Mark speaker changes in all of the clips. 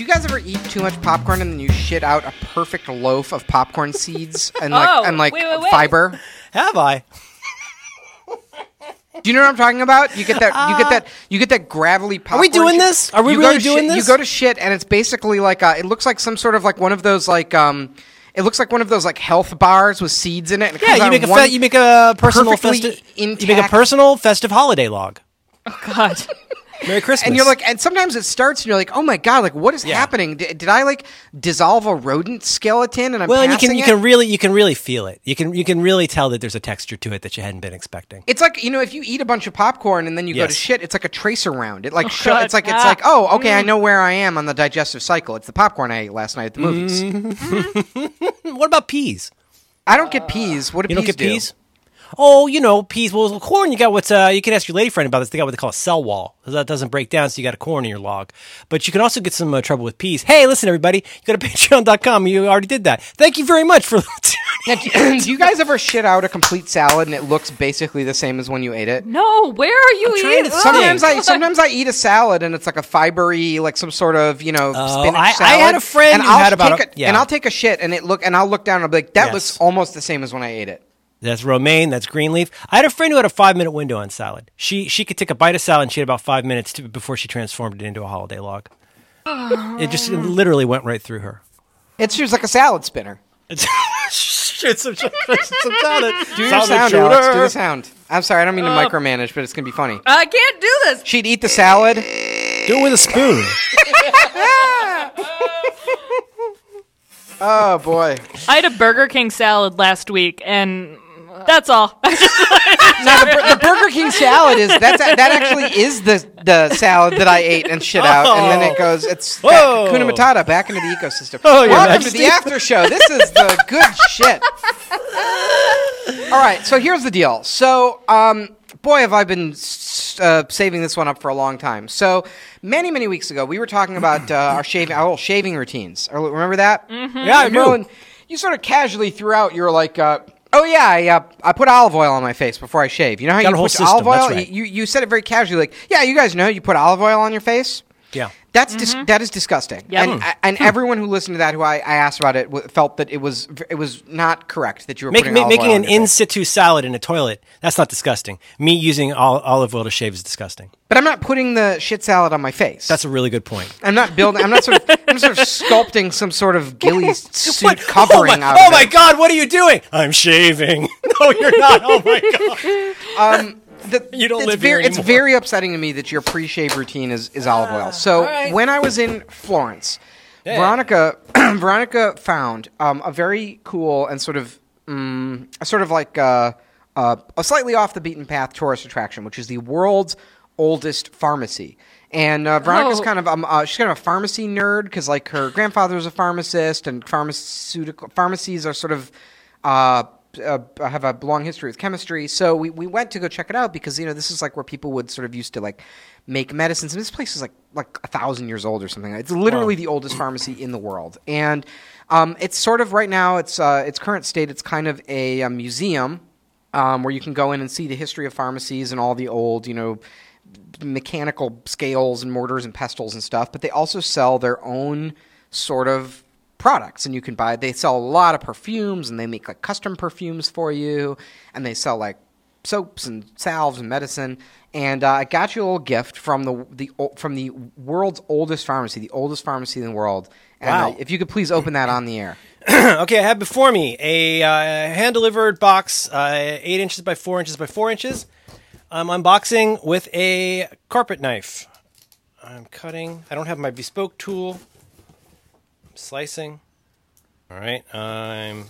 Speaker 1: you guys ever eat too much popcorn and then you shit out a perfect loaf of popcorn seeds and like
Speaker 2: Oh,
Speaker 1: and like
Speaker 2: wait, wait, wait.
Speaker 1: fiber?
Speaker 3: Have I?
Speaker 1: Do you know what I'm talking about? You get that you get that you get that gravelly popcorn.
Speaker 3: Are we doing
Speaker 1: shit-
Speaker 3: this? Are we
Speaker 1: go
Speaker 3: really
Speaker 1: to
Speaker 3: doing
Speaker 1: shit- You
Speaker 3: this?
Speaker 1: go to shit and it's basically like uh it looks like some sort of like one of those like um it looks like one of those like health bars with seeds in it. And it
Speaker 3: Yeah,
Speaker 1: comes
Speaker 3: you
Speaker 1: out
Speaker 3: make a
Speaker 1: in one-
Speaker 3: fe- you make a personal
Speaker 1: perfectly
Speaker 3: festive you make a
Speaker 1: intact-
Speaker 3: personal festive holiday log.
Speaker 2: Oh God.
Speaker 3: Merry Christmas.
Speaker 1: and you're like, and sometimes it starts, and you're like, oh my god, like what is
Speaker 3: Yeah.
Speaker 1: happening? Did, did I like dissolve a rodent skeleton? And I'm
Speaker 3: well, and you can you
Speaker 1: it?
Speaker 3: can really you can really feel it. You can you can really tell that there's a texture to it that you hadn't been expecting.
Speaker 1: It's like you know, if you eat a bunch of popcorn and then you go to shit, it's like a tracer round. It like
Speaker 2: Oh,
Speaker 1: show, it's like it's
Speaker 2: Ah.
Speaker 1: like oh okay, I know where I am on the digestive cycle. It's the popcorn I ate last night at the movies.
Speaker 3: Hmm, What about peas?
Speaker 1: I don't get peas. What do
Speaker 3: You don't
Speaker 1: peas
Speaker 3: get
Speaker 1: do?
Speaker 3: peas? Oh, you know, peas. Well, corn, you got what's, uh, you can ask your lady friend about this. They got what they call a cell wall. 'cause That doesn't break down, so you got a corn in your log. But you can also get some uh, trouble with peas. Hey, listen, everybody, you go to patreon.com. You already did that. Thank you very much for
Speaker 1: Now, do, do you guys ever shit out a complete salad and it looks basically the same as when you ate it?
Speaker 2: No, where are you
Speaker 3: trying to
Speaker 2: eating?
Speaker 3: think.
Speaker 1: Sometimes I sometimes I eat a salad and it's like a fibery, like some sort of you know
Speaker 3: Oh,
Speaker 1: spinach
Speaker 3: I- I had a friend
Speaker 1: and
Speaker 3: who
Speaker 1: I'll
Speaker 3: had about
Speaker 1: take
Speaker 3: a-
Speaker 1: a,
Speaker 3: yeah.
Speaker 1: and I'll take a shit and it look and I'll look down and I'll be like that
Speaker 3: Yes.
Speaker 1: looks almost the same as when I ate it.
Speaker 3: That's romaine. That's green leaf. I had a friend who had a five minute window on salad. She she could take a bite of salad and she had about five minutes to, before she transformed it into a holiday log. It just it literally went right through her.
Speaker 1: It's just like a salad spinner.
Speaker 3: It's shit, some, some, some salad.
Speaker 1: Do your sound, Alex. Do the sound. I'm sorry, I don't mean to uh, micromanage, but it's gonna be funny.
Speaker 2: I can't do this.
Speaker 1: She'd eat the salad.
Speaker 3: Do it with a spoon.
Speaker 1: Oh boy.
Speaker 2: I had a Burger King salad last week, and that's all.
Speaker 1: Now the, the Burger King salad is that's that actually is the the salad that I ate and shit out, and then it goes. It's back,
Speaker 3: Whoa.
Speaker 1: Kuna Matata back into the ecosystem.
Speaker 3: Oh, Your
Speaker 1: Welcome to the after show. This is the good shit. All right, so here's the deal. So, um, boy, have I been uh, saving this one up for a long time. So, many many weeks ago, we were talking about uh, our shaving our little shaving routines. Remember that? Mm-hmm.
Speaker 3: Yeah, I do.
Speaker 1: And you sort of casually threw out. You were like. Uh, Oh yeah, I, uh, I put olive oil on my face before I shave. You know how
Speaker 3: Got
Speaker 1: you put
Speaker 3: system,
Speaker 1: olive oil?
Speaker 3: right.
Speaker 1: You you said it very casually, like yeah, you guys know you put olive oil on your face.
Speaker 3: Yeah.
Speaker 1: That's dis- mm-hmm. that is disgusting.
Speaker 2: Yep.
Speaker 1: And uh, and hmm. everyone who listened to that, who I, I asked about it, w- felt that it was it was not correct that you were
Speaker 3: Make,
Speaker 1: putting
Speaker 3: ma- making an in situ salad in a toilet, that's not disgusting. Me using ol- olive oil to shave is disgusting.
Speaker 1: But I'm not putting the shit salad on my face.
Speaker 3: That's a really good point.
Speaker 1: I'm not building. I'm not sort of. I'm sort of sculpting some sort of ghillie suit
Speaker 3: What?
Speaker 1: covering
Speaker 3: oh my,
Speaker 1: out
Speaker 3: oh my
Speaker 1: it.
Speaker 3: God, what are you doing? I'm shaving. no, you're not. Oh my God.
Speaker 1: Um, The-
Speaker 3: You don't
Speaker 1: it's
Speaker 3: live
Speaker 1: very,
Speaker 3: here
Speaker 1: It's very upsetting to me that your pre-shave routine is, is olive oil. So
Speaker 3: all right.
Speaker 1: when I was in Florence, Veronica Veronica found um, a very cool and sort of um, sort of like uh, uh, a slightly off the beaten path tourist attraction, which is the world's oldest pharmacy. And uh, Veronica's
Speaker 2: Oh.
Speaker 1: kind of um, uh, she's kind of a pharmacy nerd because like her grandfather was a pharmacist, and pharmaceutical pharmacies are sort of uh, uh, have a long history with chemistry. So we, we went to go check it out because you know this is like where people would sort of used to like make medicines. And this place is like like a thousand years old or something. It's literally the oldest pharmacy in the world, and um, it's sort of right now. It's uh, its current state. It's kind of a, a museum um, where you can go in and see the history of pharmacies and all the old you know mechanical scales and mortars and pestles and stuff, but they also sell their own sort of products and you can buy they sell a lot of perfumes and they make like custom perfumes for you and they sell like soaps and salves and medicine and uh, I got you a little gift from the the from the world's oldest pharmacy, the oldest pharmacy in the world. And
Speaker 3: Wow.
Speaker 1: uh, if you could please open that on the air.
Speaker 3: okay, I have before me a uh, hand delivered box, uh, eight inches by four inches by four inches. I'm unboxing with a carpet knife. I'm cutting. I don't have my bespoke tool. Slicing. All right, I'm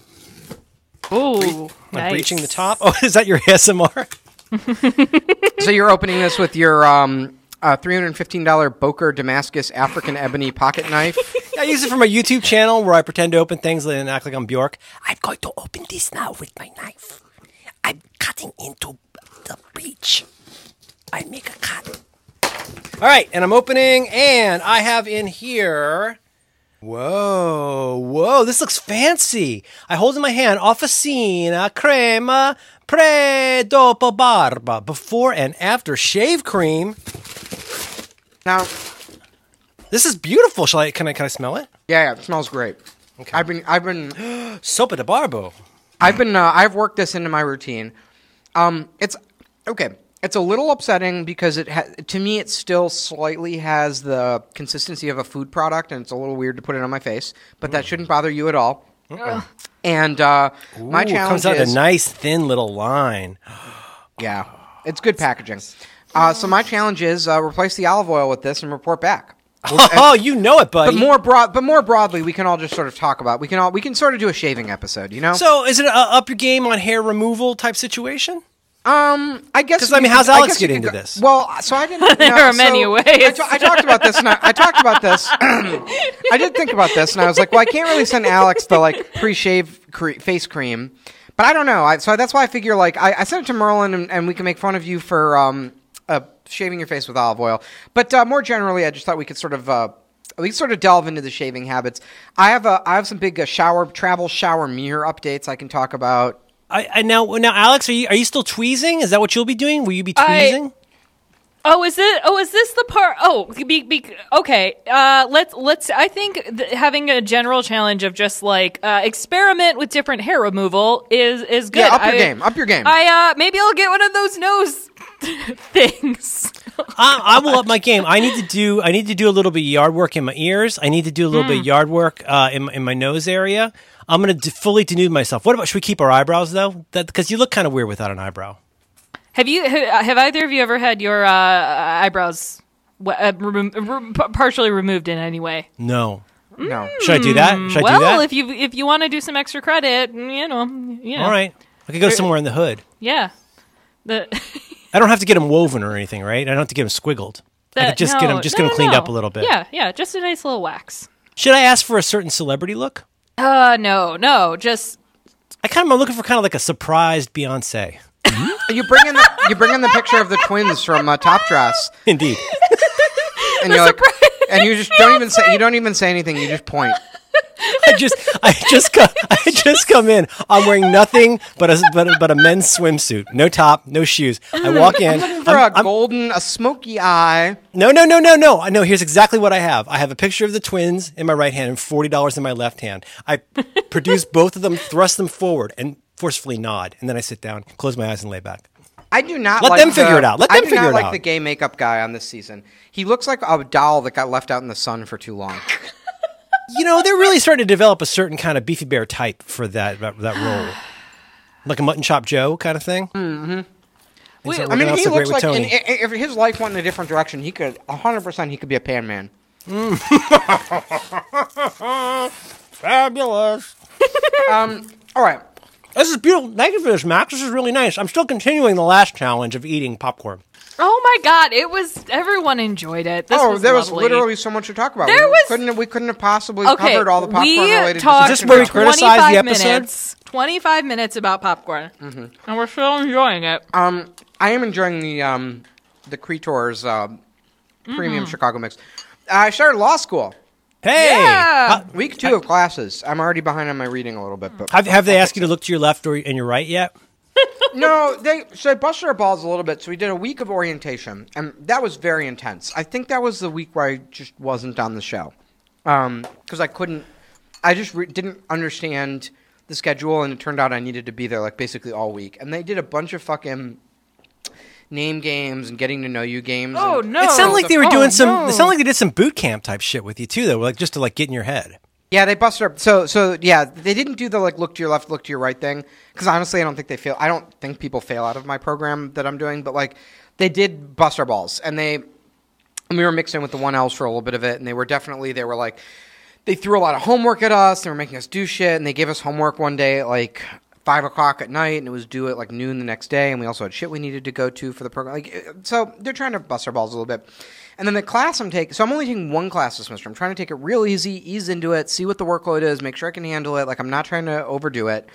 Speaker 2: Ooh,
Speaker 3: I'm
Speaker 2: nice.
Speaker 3: breaching the top. Oh, is that your ASMR?
Speaker 1: So you're opening this with your um, uh, $315 Boker Damascus African ebony pocket knife.
Speaker 3: I use it for my YouTube channel where I pretend to open things and act like I'm Bjork. I'm going to open this now with my knife. I'm cutting into the breech. I make a cut. All right, and I'm opening, and I have in here. Whoa, whoa, this looks fancy. I hold in my hand Officina Crema Pre Dopo Barba, before and after shave cream.
Speaker 1: Now,
Speaker 3: This is beautiful. Shall I? Can I? Can I smell it?
Speaker 1: Yeah, yeah, it smells great. Okay. I've been, I've been,
Speaker 3: Sopa de barbo.
Speaker 1: I've been, uh, I've worked this into my routine. Um, it's okay. It's a little upsetting because it ha- to me it still slightly has the consistency of a food product, and it's a little weird to put it on my face. But that shouldn't bother you at all. And uh, my
Speaker 3: Ooh,
Speaker 1: challenge
Speaker 3: comes out
Speaker 1: is
Speaker 3: a nice thin little line.
Speaker 1: yeah, it's good packaging. Uh, so my challenge is uh, replace the olive oil with this and report back.
Speaker 3: Oh, you know it, buddy.
Speaker 1: But more broad, but more broadly, we can all just sort of talk about. We can all we can sort of do a shaving episode, you know.
Speaker 3: so, is it a up your game on hair removal type situation?
Speaker 1: Um, I guess.
Speaker 3: 'Cause, I mean, how's
Speaker 1: I
Speaker 3: Alex
Speaker 1: guess you
Speaker 3: get into
Speaker 1: go-
Speaker 3: this?
Speaker 1: Well, so I didn't.
Speaker 2: There
Speaker 1: no,
Speaker 2: are many ways.
Speaker 1: I, talked about this, and I, I talked about this. I did think about this, and I was like, well, I can't really send Alex the like pre-shave cre- face cream, but I don't know. I, so that's why I figure like I, I sent it to Merlin, and, and we can make fun of you for um uh, shaving your face with olive oil. But uh, more generally, I just thought we could sort of. Uh, we can sort of delve into the shaving habits. I have a, I have some big uh, shower, travel shower mirror updates I can talk about.
Speaker 3: I, I now, now, Alex, are you are you still tweezing? Is that what you'll be doing? Will you be
Speaker 2: I-
Speaker 3: tweezing?
Speaker 2: Oh, is it? Oh, is this the part? Oh, be, be, okay. Uh, let's let's. I think th- having a general challenge of just like uh, experiment with different hair removal is is good.
Speaker 1: Yeah, up your
Speaker 2: I-
Speaker 1: game, up your game.
Speaker 2: I uh, maybe I'll get one of those nose things.
Speaker 3: I, I will up my game. I need to do. I need to do a little bit of yard work in my ears. I need to do a little bit of yard work uh, in my- in my nose area. I'm gonna de- fully denude myself. What about? Should we keep our eyebrows though? That because you look kind of weird without an eyebrow.
Speaker 2: Have you have either of you ever had your uh, eyebrows uh, remo- re- partially removed in any way?
Speaker 3: No.
Speaker 1: no.
Speaker 3: Should I do that? Should I do that?
Speaker 2: well, if you if you want to do some extra credit, you know, you know,
Speaker 3: All right. I could go somewhere in the hood.
Speaker 2: yeah. The
Speaker 3: I don't have to get them woven or anything, right? I don't have to get them squiggled. I could just get
Speaker 2: no,
Speaker 3: them, just
Speaker 2: no,
Speaker 3: get them cleaned
Speaker 2: no.
Speaker 3: up a little bit.
Speaker 2: Yeah, yeah, just a nice little wax.
Speaker 3: Should I ask for a certain celebrity look?
Speaker 2: Uh, no, no, just
Speaker 3: I kind of am looking for kind of like a surprised Beyonce.
Speaker 1: You bring in the you bring in the picture of the twins from uh, Top Dress,
Speaker 3: Indeed.
Speaker 1: and you're like, and you just don't even say you don't even say anything. You just point.
Speaker 3: I just, I just, come, I just come in. I'm wearing nothing but a, but a, but a men's swimsuit, no top, no shoes. I walk in.
Speaker 1: For
Speaker 3: I'm-
Speaker 1: a
Speaker 3: I'm-
Speaker 1: golden, a smoky eye.
Speaker 3: no, no, no, no, no. I know. Here's exactly what I have. I have a picture of the twins in my right hand and forty dollars in my left hand. I produce both of them, thrust them forward, and forcefully nod, and then I sit down, close my eyes, and lay back.
Speaker 1: I do not.
Speaker 3: Let
Speaker 1: like
Speaker 3: them figure
Speaker 1: the-
Speaker 3: it out. Let
Speaker 1: I
Speaker 3: them
Speaker 1: do
Speaker 3: figure
Speaker 1: not
Speaker 3: it
Speaker 1: like
Speaker 3: out.
Speaker 1: the gay makeup guy on this season. He looks like a doll that got left out in the sun for too long.
Speaker 3: You know, they're really starting to develop a certain kind of beefy bear type for that that, that role, like a mutton chop Joe kind of thing. Mm-hmm.
Speaker 2: Wait,
Speaker 1: I mean, he looks like if his life went in a different direction, he could 100. percent He could be a pan man.
Speaker 3: fabulous.
Speaker 1: All right.
Speaker 3: This is beautiful. Thank you for this, Max. This is really nice. I'm still continuing the last challenge of eating popcorn.
Speaker 2: Oh my god, it was everyone enjoyed it. This
Speaker 1: oh,
Speaker 2: was
Speaker 1: there was
Speaker 2: lovely.
Speaker 1: literally so much to talk about.
Speaker 2: There
Speaker 1: we
Speaker 2: was-
Speaker 1: couldn't we couldn't have possibly
Speaker 2: okay.
Speaker 1: covered all the popcorn
Speaker 2: we
Speaker 1: related.
Speaker 2: talked
Speaker 3: Is this where we
Speaker 1: discussion.
Speaker 3: criticize the
Speaker 2: 25
Speaker 3: episode?
Speaker 2: minutes. Twenty-five minutes about popcorn,
Speaker 1: Mm-hmm.
Speaker 2: and we're still enjoying it.
Speaker 1: Um, I am enjoying the um, the Creators uh, premium
Speaker 2: Mm-hmm.
Speaker 1: Chicago mix. I started law school.
Speaker 3: Hey,
Speaker 2: Yeah.
Speaker 3: Uh,
Speaker 1: Week two of classes. I'm already behind on my reading a little bit, but
Speaker 3: have, have they asked you to look to your left or and your right yet?
Speaker 1: No, they so they busted our balls a little bit. So we did a week of orientation, and that was very intense. I think that was the week where I just wasn't on the show um, because I couldn't. I just re- didn't understand the schedule, and it turned out I needed to be there like basically all week. And they did a bunch of fucking name games and getting to know you games.
Speaker 2: Oh, no.
Speaker 3: It sounded like they were
Speaker 1: Oh,
Speaker 3: doing some.
Speaker 1: no.
Speaker 3: It sounded like they did some boot camp type shit with you too, though, like just to like get in your head.
Speaker 1: Yeah, they busted up. So, so yeah, they didn't do the like look to your left, look to your right thing. Because honestly, I don't think they fail. I don't think people fail out of my program that I'm doing. But like, they did bust our balls, and they, and we were mixed in with the one L's for a little bit of it, and they were definitely they were like, they threw a lot of homework at us. They were making us do shit, and they gave us homework one day like five o'clock at night, and it was due at like noon the next day, and we also had shit we needed to go to for the program. Like, so they're trying to bust our balls a little bit. And then the class I'm taking, so I'm only taking one class this semester. I'm trying to take it real easy, ease into it, see what the workload is, make sure I can handle it. Like I'm not trying to overdo it,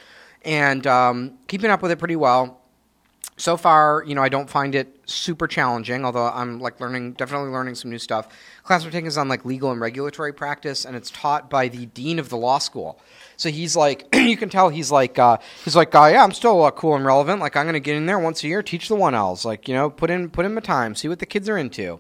Speaker 1: and um, keeping up with it pretty well so far, you know, I don't find it super challenging, although I'm like learning, definitely learning some new stuff. Class we're taking is on like legal and regulatory practice, and it's taught by the dean of the law school. So he's like, you can tell he's like, uh, he's like, uh, yeah, I'm still uh, cool and relevant. Like I'm gonna get in there once a year, teach the one Ls, like you know, put in put in my time, see what the kids are into.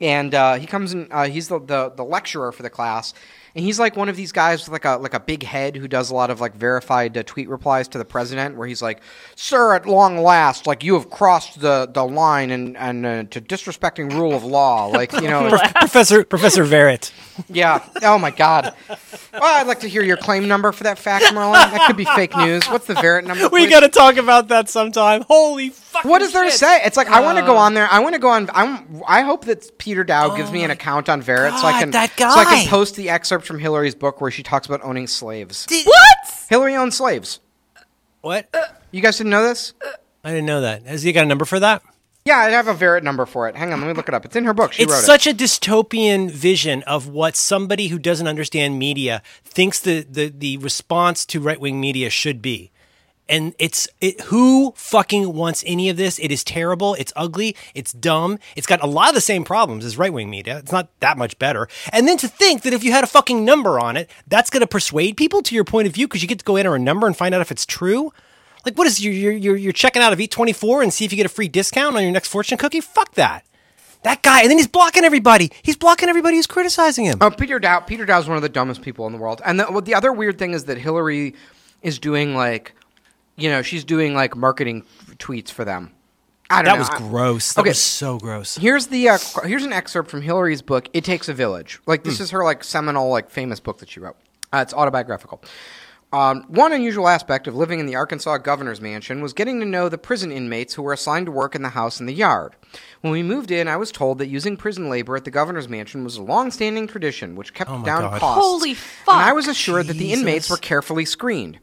Speaker 1: and uh, he comes in. Uh, he's the, the the lecturer for the class, and he's like one of these guys with like a like a big head who does a lot of like verified uh, tweet replies to the president, where he's like, "Sir, at long last, like you have crossed the the line and and uh, to disrespecting rule of law, like you know."
Speaker 3: Professor Professor Verrit.
Speaker 1: Yeah. Oh my God. Well, I'd like to hear your claim number for that fact, Merlin. That could be fake news. What's the Verrit number?
Speaker 3: We
Speaker 1: please?
Speaker 3: got to talk about that sometime. Holy fuck!
Speaker 1: What is there to say? It's like I want to go uh. on there. I want to go on. I'm, I hope that Peter Daou gives me an oh account on Verrit so I
Speaker 3: God,
Speaker 1: can
Speaker 3: that
Speaker 1: so I
Speaker 3: guy.
Speaker 1: can post the excerpt from Hillary's book where she talks about owning slaves.
Speaker 2: What?
Speaker 1: Hillary owned slaves.
Speaker 3: What? Uh.
Speaker 1: You guys didn't know this?
Speaker 3: I didn't know that. Has he got a number for that?
Speaker 1: Yeah, I have a Verrit number for it. Hang on, let me look it up. It's in her book. She
Speaker 3: it's
Speaker 1: wrote
Speaker 3: such a dystopian vision of what somebody who doesn't understand media thinks the, the, the response to right wing media should be. And it's it, who fucking wants any of this? It is terrible. It's ugly. It's dumb. It's got a lot of the same problems as right wing media. It's not that much better. And then to think that if you had a fucking number on it, that's going to persuade people to your point of view because you get to go enter a number and find out if it's true. Like, what is you you're, you're you're checking out of E24 and see if you get a free discount on your next fortune cookie? Fuck that. That guy, and then he's blocking everybody. He's blocking everybody who's criticizing him.
Speaker 1: Oh, Peter Daou. Peter Daou's one of the dumbest people in the world. And the, well, the other weird thing is that Hillary is doing like, you know, she's doing like marketing tweets for them. I don't
Speaker 3: that
Speaker 1: know.
Speaker 3: was gross. That
Speaker 1: Okay.
Speaker 3: was so gross.
Speaker 1: Here's the uh, here's an excerpt from Hillary's book. It takes a village. Like this is her like seminal like famous book that she wrote. Uh, it's autobiographical. Um, one unusual aspect of living in the Arkansas governor's mansion was getting to know the prison inmates who were assigned to work in the house and the yard. When we moved in, I was told that using prison labor at the governor's mansion was a long-standing tradition which kept
Speaker 3: Oh
Speaker 1: down
Speaker 3: God.
Speaker 1: costs.
Speaker 2: Holy fuck! And.
Speaker 1: I was assured that the inmates were carefully screened.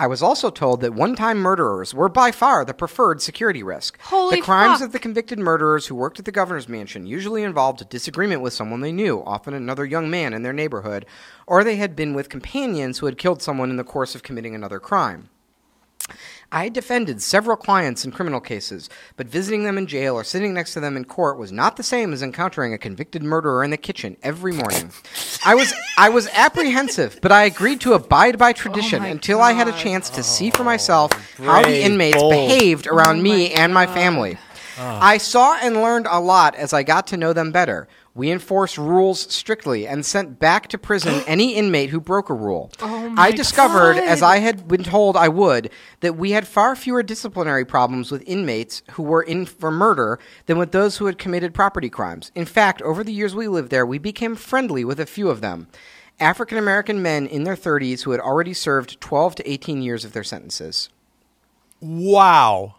Speaker 1: I was also told that one-time murderers were by far the preferred security risk.
Speaker 2: Holy
Speaker 1: the crimes
Speaker 2: fuck.
Speaker 1: of the convicted murderers who worked at the governor's mansion usually involved a disagreement with someone they knew, often another young man in their neighborhood, or they had been with companions who had killed someone in the course of committing another crime. I had defended several clients in criminal cases, but visiting them in jail or sitting next to them in court was not the same as encountering a convicted murderer in the kitchen every morning. I was I was apprehensive, but I agreed to abide by tradition oh
Speaker 2: my
Speaker 1: until I had a chance to see for myself oh, how the inmates
Speaker 3: bold.
Speaker 1: behaved around
Speaker 2: Oh
Speaker 1: me
Speaker 2: my
Speaker 1: and my family. Ah. I saw and learned a lot as I got to know them better. We enforced rules strictly and sent back to prison any inmate who broke a rule.
Speaker 2: Oh my
Speaker 1: I discovered, as I had been told I would, that we had far fewer disciplinary problems with inmates who were in for murder than with those who had committed property crimes. In fact, over the years we lived there, we became friendly with a few of them. African American men in their 30s who had already served 12 to 18 years of their sentences.
Speaker 3: Wow.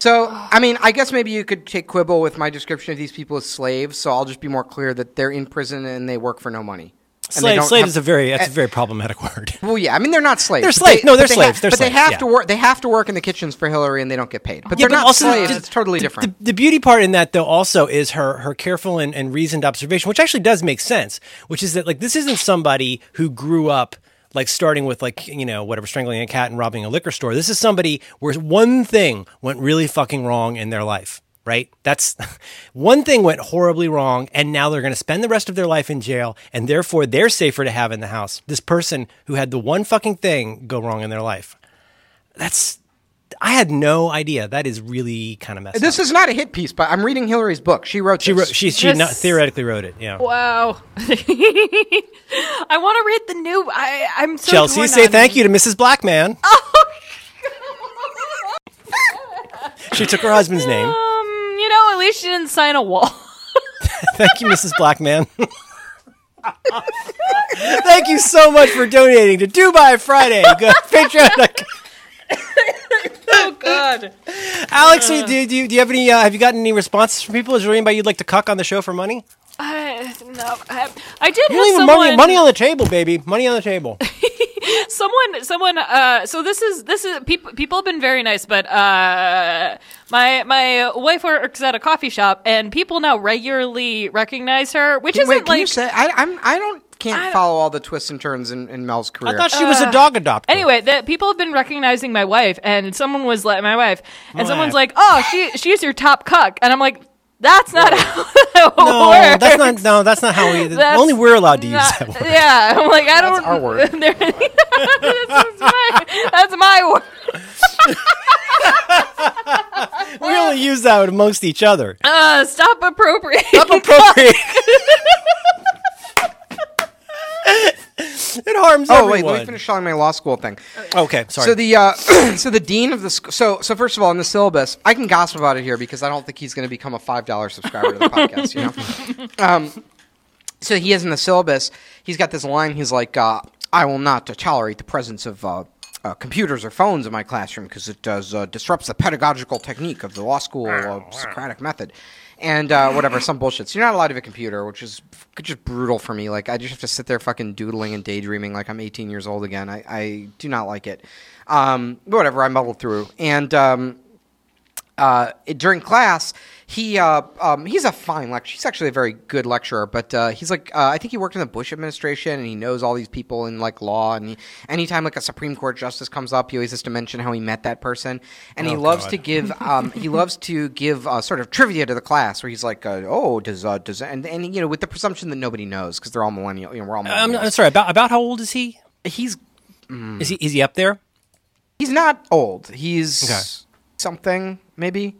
Speaker 1: So, I mean, I guess maybe you could take quibble with my description of these people as slaves. So I'll just be more clear that they're in prison and they work for no money.
Speaker 3: Slave, slave
Speaker 1: have-
Speaker 3: is a very that's
Speaker 1: eh,
Speaker 3: a very problematic word.
Speaker 1: Well, yeah, I mean they're not slaves.
Speaker 3: They're slaves.
Speaker 1: they-
Speaker 3: No, they're
Speaker 1: they
Speaker 3: slaves.
Speaker 1: ha-
Speaker 3: They're
Speaker 1: but they have
Speaker 3: yeah.
Speaker 1: to work. They have to work in the kitchens for Hillary, and they don't get paid. But
Speaker 3: Yeah,
Speaker 1: they're not
Speaker 3: also
Speaker 1: slaves.
Speaker 3: the-
Speaker 1: it's totally
Speaker 3: the-
Speaker 1: different.
Speaker 3: The, the beauty part in that, though, also is her her careful and, and reasoned observation, which actually does make sense. Which is that like this isn't somebody who grew up like starting with like you know whatever strangling a cat and robbing a liquor store. This is somebody where one thing went really fucking wrong in their life. Right? That's one thing went horribly wrong, and now they're going to spend the rest of their life in jail, and therefore they're safer to have in the house. This person who had the one fucking thing go wrong in their life. That's I had no idea. That is really kind of messed
Speaker 1: this
Speaker 3: up.
Speaker 1: is not a hit piece, but I'm reading Hillary's book. She wrote.
Speaker 3: She
Speaker 1: this.
Speaker 3: wrote. She she
Speaker 2: This-
Speaker 3: not, theoretically wrote it. Yeah.
Speaker 2: Wow. I want to read the new. I, I'm so
Speaker 3: Chelsea,
Speaker 2: torn
Speaker 3: say
Speaker 2: on-
Speaker 3: thank you to Mrs. Blackman. Oh She took her husband's name.
Speaker 2: Um, you know, at least she didn't sign a wall.
Speaker 3: Thank you, Mrs. Blackman. thank you so much for donating to Do By Friday. Go Patreon.
Speaker 2: God.
Speaker 3: Alex, do, you- do, you, do you have any? Uh, have you gotten any responses from people? Is there anybody you'd like to cuck on the show for money?
Speaker 2: I, no, I, I did
Speaker 3: You
Speaker 2: have
Speaker 3: leave
Speaker 2: someone.
Speaker 3: money, money on the table, baby. Money on the table.
Speaker 2: someone someone uh so this is this is people people have been very nice but uh my my wife works at a coffee shop and people now regularly recognize her which
Speaker 1: Can-
Speaker 2: isn't
Speaker 1: Wait, can
Speaker 2: like
Speaker 1: you say? I, I'm. I don't. Can't
Speaker 2: I-
Speaker 1: follow all the twists and turns in, in Mel's career.
Speaker 3: I thought she was a dog adopter.
Speaker 2: Anyway, that people have been recognizing my wife, and someone was like, my wife, and
Speaker 3: My
Speaker 2: someone's
Speaker 3: wife.
Speaker 2: like, "Oh, she she's your top cuck," and I'm like, That's not how that
Speaker 3: No,
Speaker 2: works.
Speaker 3: that's not. No, that's not how we.
Speaker 2: That's
Speaker 3: only we're allowed to use
Speaker 2: not-
Speaker 3: that word.
Speaker 2: Yeah, I'm like I don't.
Speaker 1: our word.
Speaker 2: there- this is my, that's my word.
Speaker 3: We only use that amongst each other.
Speaker 2: Uh, stop appropriating.
Speaker 3: Stop appropriating. it harms
Speaker 1: Oh
Speaker 3: everyone.
Speaker 1: wait, let me finish telling my law school thing.
Speaker 3: Okay, sorry.
Speaker 1: So the uh, so the dean of the sc- so so first of all in the syllabus, I can gossip about it here because I don't think he's going to become a five dollar subscriber to the podcast. You know, um, so he has in the syllabus, he's got this line. He's like, uh, "I will not uh, tolerate the presence of." Uh, uh, computers or phones in my classroom because it does uh, disrupts the pedagogical technique of the law school uh, Socratic method, and uh, whatever some bullshit. So you're not allowed to have a computer, which is just brutal for me. Like I just have to sit there fucking doodling and daydreaming like I'm 18 years old again. I, I do not like it. Um, but whatever, I muddled through, and um, uh, during class, he uh, um, he's a fine lecturer. He's actually a very good lecturer, but uh, he's like uh, I think he worked in the Bush administration and he knows all these people in like law. And he, anytime like a Supreme Court justice comes up, he always has to mention how he met that person. And he
Speaker 3: Oh,
Speaker 1: loves
Speaker 3: God.
Speaker 1: to give um, he loves to give uh, sort of trivia to the class where he's like, uh, oh, does uh, does and and you know with the presumption that nobody knows because they're all millennial. You know, we're all
Speaker 3: I'm. I'm sorry. About about how old is he?
Speaker 1: he's
Speaker 3: Is he is he up there?
Speaker 1: he's not old. He's
Speaker 3: Okay.
Speaker 1: something maybe.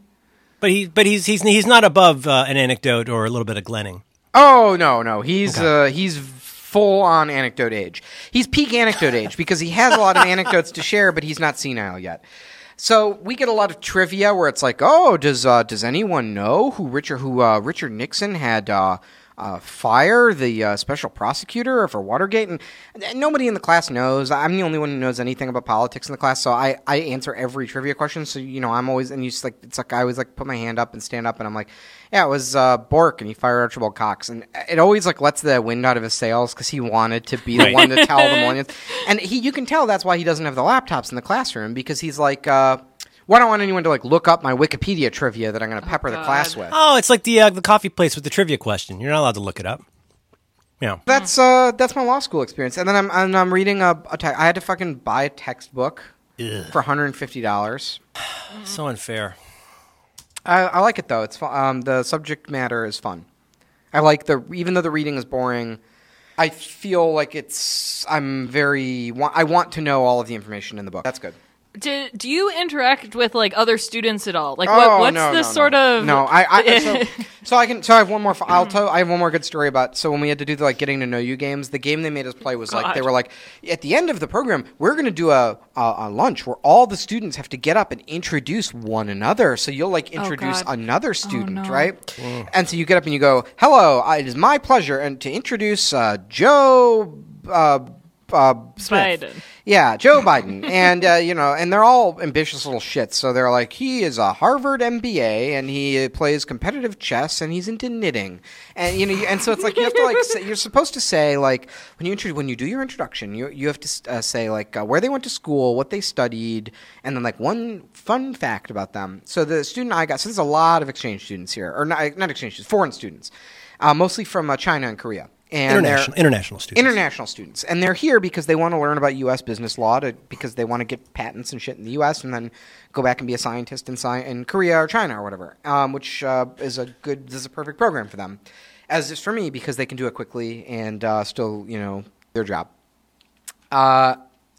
Speaker 3: But he but he's he's he's not above uh, an anecdote or a little bit of glenning.
Speaker 1: Oh no, no, he's
Speaker 3: Okay.
Speaker 1: uh, he's full on anecdote age. He's peak anecdote age because he has a lot of anecdotes to share, but he's not senile yet. So we get a lot of trivia where it's like, oh, does uh, does anyone know who Richard who uh, Richard Nixon had uh, uh, fire the uh, special prosecutor for Watergate? And, and nobody in the class knows. I'm the only one who knows anything about politics in the class, so I, I answer every trivia question. So you know, I'm always and you just like it's like I always like put my hand up and stand up, and I'm like, yeah, it was uh, Bork, and he fired Archibald Cox, and it always like lets the wind out of his sails because he wanted to be the one to tell the millennials, and he you can tell that's why he doesn't have the laptops in the classroom because he's like. Uh, well, I don't want anyone to like look up my Wikipedia trivia that I'm going to pepper the class with.
Speaker 3: Oh, it's like the uh, the coffee place with the trivia question. You're not allowed to look it up. Yeah.
Speaker 1: That's uh, that's my law school experience, and then I'm and I'm reading a, a te- I had to fucking buy a textbook
Speaker 3: Ugh.
Speaker 1: for 150 dollars.
Speaker 3: So unfair.
Speaker 1: I, I like it though. It's fun. Um, the subject matter is fun. I like the even though the reading is boring. I feel like it's I'm very wa- I want to know all of the information in the book. That's good.
Speaker 2: Do, do you interact with like other students at all? Like,
Speaker 1: Oh,
Speaker 2: what, what's
Speaker 1: no,
Speaker 2: the
Speaker 1: no,
Speaker 2: sort
Speaker 1: no.
Speaker 2: of
Speaker 1: no? I, I so, so I can so I have one more. I'll tell. I have one more good story about. So when we had to do the like getting to know you games, the game they made us play was like they were like at the end of the program we're going to do a, a a lunch where all the students have to get up and introduce one another. So you'll like introduce
Speaker 2: God.
Speaker 1: another student,
Speaker 2: no.
Speaker 1: right? And so you get up and you go, "Hello, uh, it is my pleasure and to introduce uh, Joe." Uh, uh, Smith.
Speaker 2: Biden.
Speaker 1: Yeah, Joe Biden, and uh, you know, and they're all ambitious little shits. So they're like, he is a Harvard MBA, and he plays competitive chess, and he's into knitting, and you know, and so it's like you have to like, say, you're supposed to say like when you intro- when you do your introduction, you you have to uh, say like uh, where they went to school, what they studied, and then like one fun fact about them. So the student I got, so there's a lot of exchange students here, or not, not exchange students, foreign students, uh, mostly from uh, China and Korea. And
Speaker 3: International international students.
Speaker 1: international students, and they're here because they want to learn about U.S. business law, to, because they want to get patents and shit in the U.S. and then go back and be a scientist in, sci- in Korea or China or whatever. Um, which uh, is a good, this is a perfect program for them, as is for me because they can do it quickly and uh, still, you know, their job. Uh,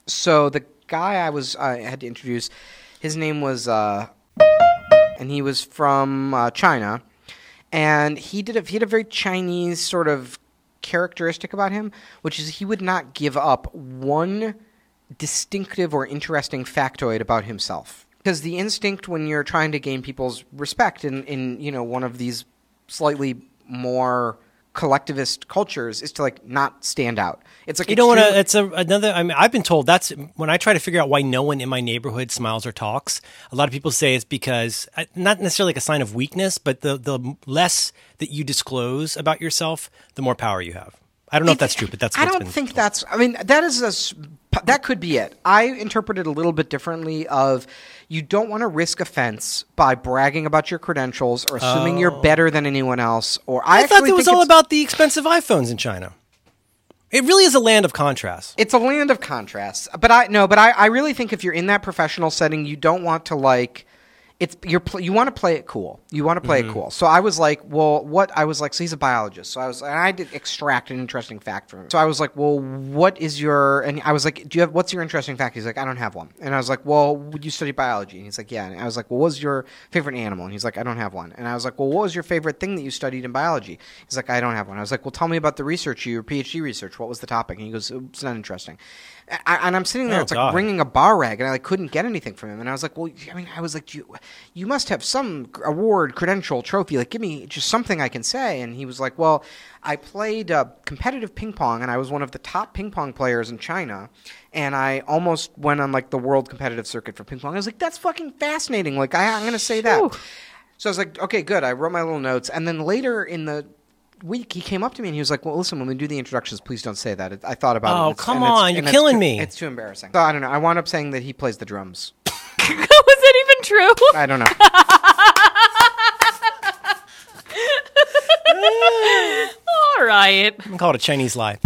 Speaker 1: so the guy I was I had to introduce, his name was, uh, and he was from uh, China, and he did a, he had a very Chinese sort of characteristic about him, which is he would not give up one distinctive or interesting factoid about himself. Because the instinct when you're trying to gain people's respect in, in you know one of these slightly more collectivist cultures is to like not stand out. It's like
Speaker 3: You don't want to. It's a another. I mean, I've been told that's when I try to figure out why no one in my neighborhood smiles or talks. A lot of people say it's because uh, not necessarily like a sign of weakness, but the the less that you disclose about yourself, the more power you have. I don't know if that's true, but that's.
Speaker 1: I don't think
Speaker 3: told.
Speaker 1: that's. I mean, that is a. That could be it. I interpret it a little bit differently. Of you don't want to risk offense by bragging about your credentials or assuming you're oh. better than anyone else. Or I,
Speaker 3: Oh. I thought it was all about the expensive iPhones in China. It really is a land of contrasts.
Speaker 1: It's a land of contrasts. But I no, but I, I really think if you're in that professional setting, you don't want to like it's you're pl- you want to play it cool. You want to play
Speaker 3: Mm-hmm.
Speaker 1: it cool. So I was like, well, what? I was like, so he's a biologist. So I was, and I did extract an interesting fact from him. So I was like, well, what is your? And I was like, do you have? What's your interesting fact? He's like, I don't have one. And I was like, well, would you study biology? And he's like, yeah. And I was like, well, what was your favorite animal? And he's like, I don't have one. And I was like, well, what was your favorite thing that you studied in biology? He's like, I don't have one. I was like, well, tell me about the research, your PhD research. What was the topic? And he goes, it's not interesting. I, and I'm sitting there,
Speaker 3: Oh,
Speaker 1: it's like
Speaker 3: God.
Speaker 1: wringing a bar rag, and I like, couldn't get anything from him. And I was like, well, I mean, I was like, you, you must have some award, credential, trophy. Like, give me just something I can say. And he was like, well, I played uh, competitive ping pong, and I was one of the top ping pong players in China. And I almost went on like the world competitive circuit for ping pong. I was like, that's fucking fascinating. Like, I, I'm going to say that.
Speaker 2: Whew.
Speaker 1: So I was like, okay, good. I wrote my little notes, and then later in the week, he came up to me and he was like, "Well, listen, when we do the introductions, please don't say that. I thought about it.
Speaker 3: Oh,
Speaker 1: and it's-
Speaker 3: come
Speaker 1: and it's-
Speaker 3: on, you're
Speaker 1: and it's
Speaker 3: killing
Speaker 1: too-
Speaker 3: me.
Speaker 1: It's too embarrassing. So I don't know. I wound up saying that he plays the drums.
Speaker 2: Was it even true?
Speaker 1: I don't know.
Speaker 2: All right.
Speaker 3: I'm called a Chinese lie.